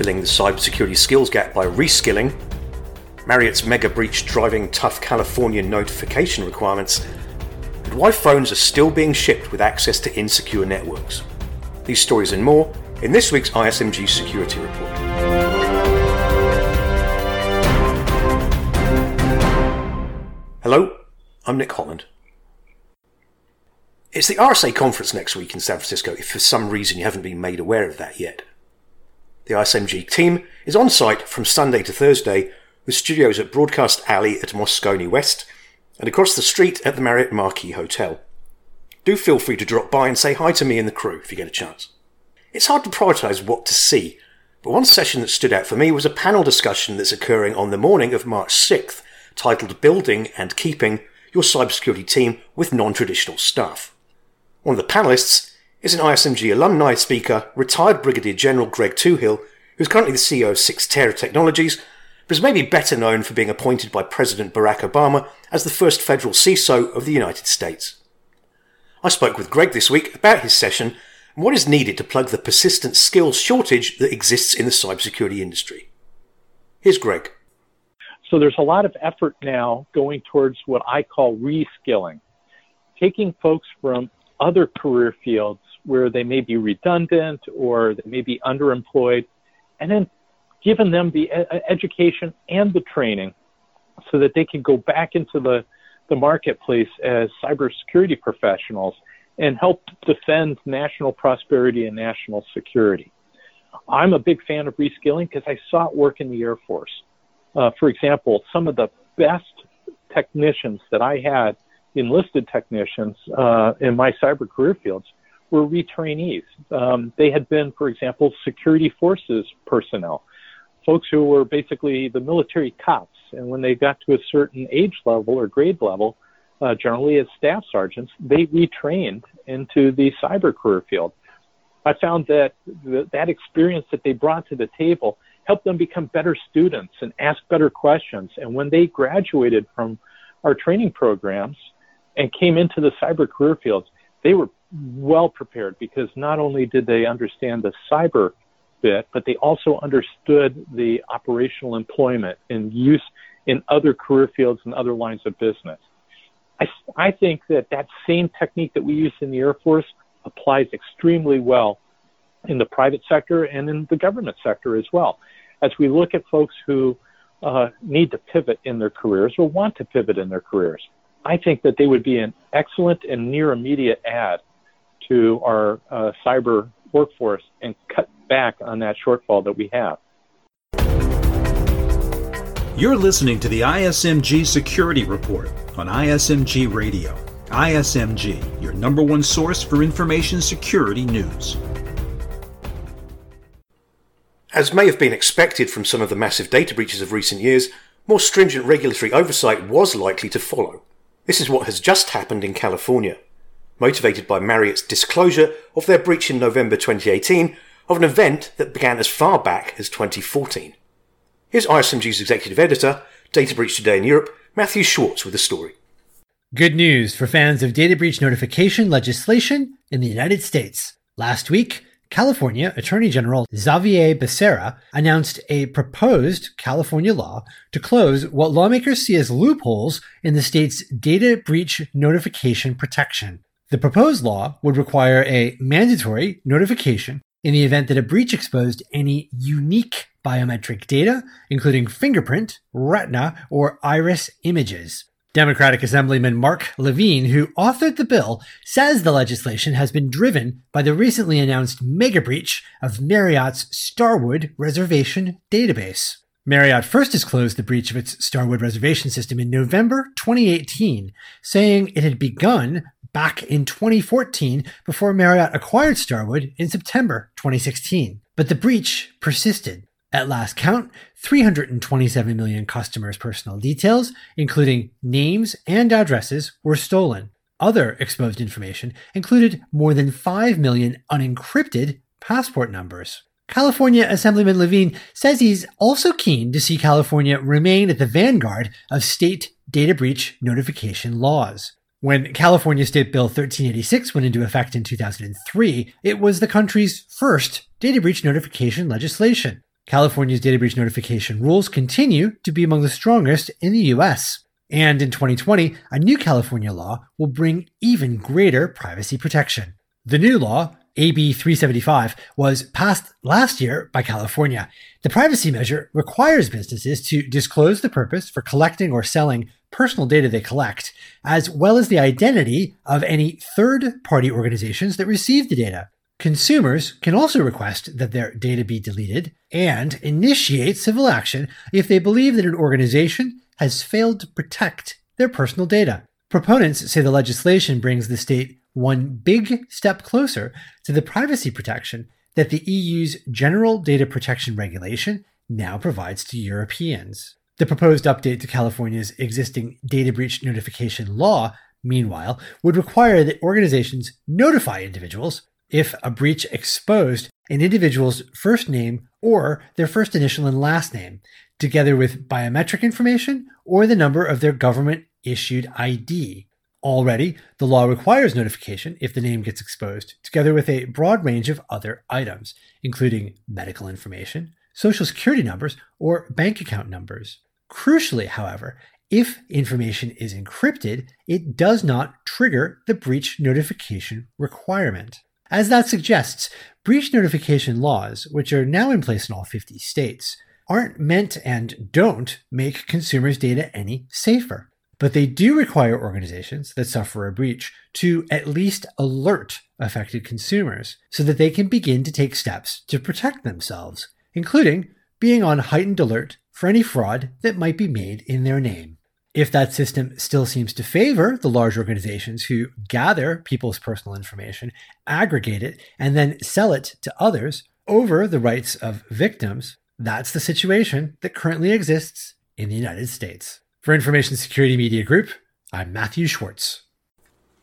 filling the cybersecurity skills gap by reskilling, Marriott's mega breach driving tough California notification requirements, and why phones are still being shipped with access to insecure networks. These stories and more in this week's ISMG Security Report. Hello, I'm Nick Holland. It's the RSA conference next week in San Francisco if for some reason you haven't been made aware of that yet. The ISMG team is on site from Sunday to Thursday with studios at Broadcast Alley at Moscone West and across the street at the Marriott Marquis Hotel. Do feel free to drop by and say hi to me and the crew if you get a chance. It's hard to prioritise what to see, but one session that stood out for me was a panel discussion that's occurring on the morning of March 6th, titled Building and Keeping Your Cybersecurity Team with Non-Traditional Staff. One of the panelists is an ISMG alumni speaker, retired Brigadier General Greg Touhill, who's currently the CEO of Cyxtera Technologies, but is maybe better known for being appointed by President Barack Obama as the first federal CISO of the United States. I spoke with Greg this week about his session and what is needed to plug the persistent skills shortage that exists in the cybersecurity industry? Here's Greg. So there's a lot of effort now going towards what I call reskilling, taking folks from other career fields where they may be redundant or they may be underemployed, and then giving them the education and the training so that they can go back into the, the marketplace as cybersecurity professionals and help defend national prosperity and national security. I'm a big fan of reskilling because I saw it work in the Air Force. Uh, for example, some of the best technicians that I had, enlisted technicians uh, in my cyber career fields, were retrainees. Um, they had been, for example, security forces personnel, folks who were basically the military cops. And when they got to a certain age level or grade level, uh, generally as staff sergeants, they retrained into the cyber career field. I found that th- that experience that they brought to the table helped them become better students and ask better questions. And when they graduated from our training programs and came into the cyber career fields, they were well prepared because not only did they understand the cyber bit, but they also understood the operational employment and use in other career fields and other lines of business. I, I think that that same technique that we use in the Air Force applies extremely well in the private sector and in the government sector as well. As we look at folks who uh, need to pivot in their careers or want to pivot in their careers, I think that they would be an excellent and near immediate add to our uh, cyber workforce and cut back on that shortfall that we have. You're listening to the ISMG Security Report on ISMG Radio. ISMG, your number one source for information security news. As may have been expected from some of the massive data breaches of recent years, more stringent regulatory oversight was likely to follow. This is what has just happened in California. Motivated by Marriott's disclosure of their breach in November 2018 of an event that began as far back as 2014. Here's ISMG's executive editor, Data Breach Today in Europe, Mathew Schwartz with the story. Good news for fans of data breach notification legislation in the United States. Last week, California Attorney General Xavier Becerra announced a proposed California law to close what lawmakers see as loopholes in the state's data breach notification protection. The proposed law would require a mandatory notification in the event that a breach exposed any unique biometric data, including fingerprint, retina, or iris images. Democratic Assemblyman Marc Levine, who authored the bill, says the legislation has been driven by the recently announced mega breach of Marriott's Starwood reservation database. Marriott first disclosed the breach of its Starwood reservation system in November 2018, saying it had begun back in 2014 before Marriott acquired Starwood in September 2016. But the breach persisted. At last count, 327 million customers' personal details, including names and addresses, were stolen. Other exposed information included more than 5 million unencrypted passport numbers. California Assemblyman Levine says he's also keen to see California remain at the vanguard of state data breach notification laws. When California State Bill 1386 went into effect in 2003, it was the country's first data breach notification legislation. California's data breach notification rules continue to be among the strongest in the US. And in 2020, a new California law will bring even greater privacy protection. The new law, AB 375, was passed last year by California. The privacy measure requires businesses to disclose the purpose for collecting or selling personal data they collect, as well as the identity of any third party organizations that receive the data. Consumers can also request that their data be deleted and initiate civil action if they believe that an organization has failed to protect their personal data. Proponents say the legislation brings the state one big step closer to the privacy protection that the EU's General Data Protection Regulation now provides to Europeans. The proposed update to California's existing data breach notification law, meanwhile, would require that organizations notify individuals if a breach exposed an individual's first name or their first initial and last name, together with biometric information or the number of their government issued ID. Already, the law requires notification if the name gets exposed, together with a broad range of other items, including medical information, social security numbers, or bank account numbers. Crucially, however, if information is encrypted, it does not trigger the breach notification requirement. As that suggests, breach notification laws, which are now in place in all 50 states, aren't meant and don't make consumers' data any safer. But they do require organizations that suffer a breach to at least alert affected consumers so that they can begin to take steps to protect themselves, including being on heightened alert for any fraud that might be made in their name. If that system still seems to favor the large organizations who gather people's personal information, aggregate it, and then sell it to others over the rights of victims, that's the situation that currently exists in the United States. For Information Security Media Group, I'm Mathew Schwartz.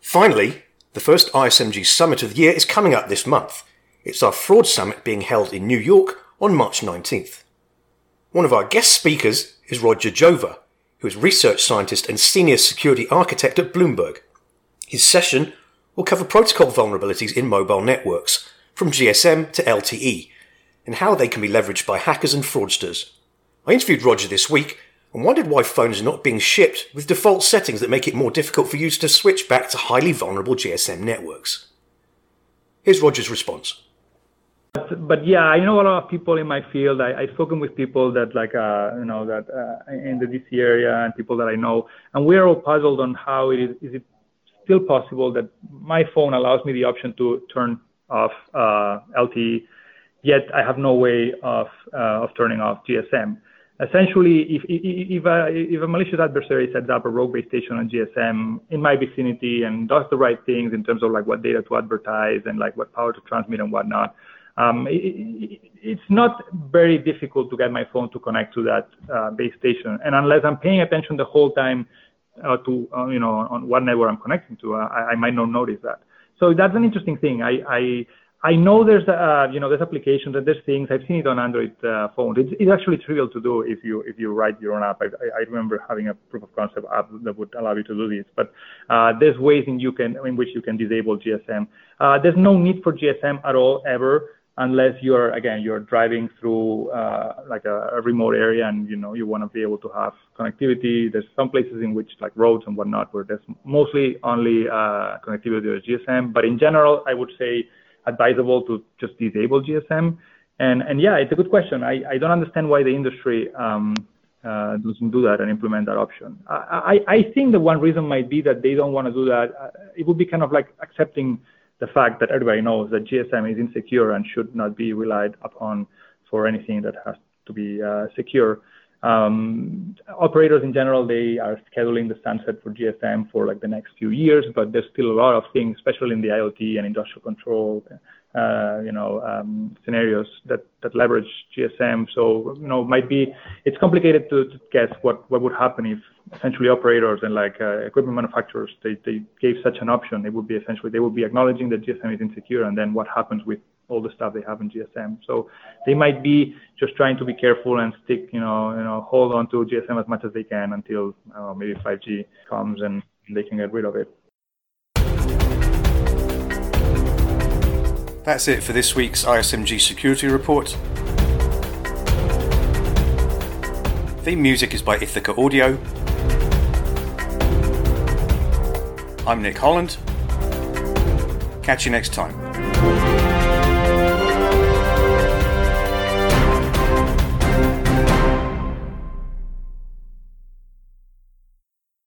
Finally, the first ISMG Summit of the year is coming up this month. It's our fraud summit being held in New York on March 19th. One of our guest speakers is Roger Jover, who is research scientist and senior security architect at Bloomberg. His session will cover protocol vulnerabilities in mobile networks, from GSM to LTE, and how they can be leveraged by hackers and fraudsters. I interviewed Roger this week and wondered why phones are not being shipped with default settings that make it more difficult for users to switch back to highly vulnerable GSM networks. Here's Roger's response. But, but, yeah, I know a lot of people in my field. I, I've spoken with people that like uh, you know that uh, in the DC area and people that I know, and we are all puzzled on how it is. Is it still possible that my phone allows me the option to turn off uh, LTE, yet I have no way of uh, of turning off GSM? Essentially, if if a, if a malicious adversary sets up a rogue base station on GSM in my vicinity and does the right things in terms of like what data to advertise and like what power to transmit and whatnot um, it, it's not very difficult to get my phone to connect to that uh, base station. And unless I'm paying attention the whole time uh, to, uh, you know, on what network I'm connecting to, uh, I, I, might not notice that. So that's an interesting thing. I, I, I know there's, uh, you know, there's applications and there's things. I've seen it on Android uh, phones. It's, it's, actually trivial to do if you if you write your own app. I, I, remember having a proof of concept app that would allow you to do this. But there's ways in you can in which you can disable GSM. there's no need for GSM at all ever unless you're again you're driving through uh, like a, a, remote area and you know you want to be able to have connectivity. There's some places in which like roads and whatnot where there's mostly only uh, connectivity to GSM, but in general I would say advisable to just disable GSM. And and yeah, it's a good question. I, I don't understand why the industry um, uh, doesn't do that and implement that option. I, I, I think the one reason might be that they don't want to do that. Uh, it would be kind of like accepting the fact that everybody knows that GSM is insecure and should not be relied upon for anything that has to be uh, secure. Um, operators in general, they are scheduling the sunset for GSM for like the next few years, but there's still a lot of things, especially in the IoT and industrial control, uh, you know, um, scenarios that, that leverage GSM. So, you know, might be, it's complicated to, to guess what, what would happen if essentially operators and like uh, equipment manufacturers, they, they gave such an option. It would be essentially, they would be acknowledging that GSM is insecure and then what happens with all the stuff they have in GSM. So they might be just trying to be careful and stick, you know, you know, hold on to GSM as much as they can until maybe 5G comes and they can get rid of it. That's it for this week's ISMG Security Report. Theme music is by Ithaca Audio. I'm Nick Holland. Catch you next time.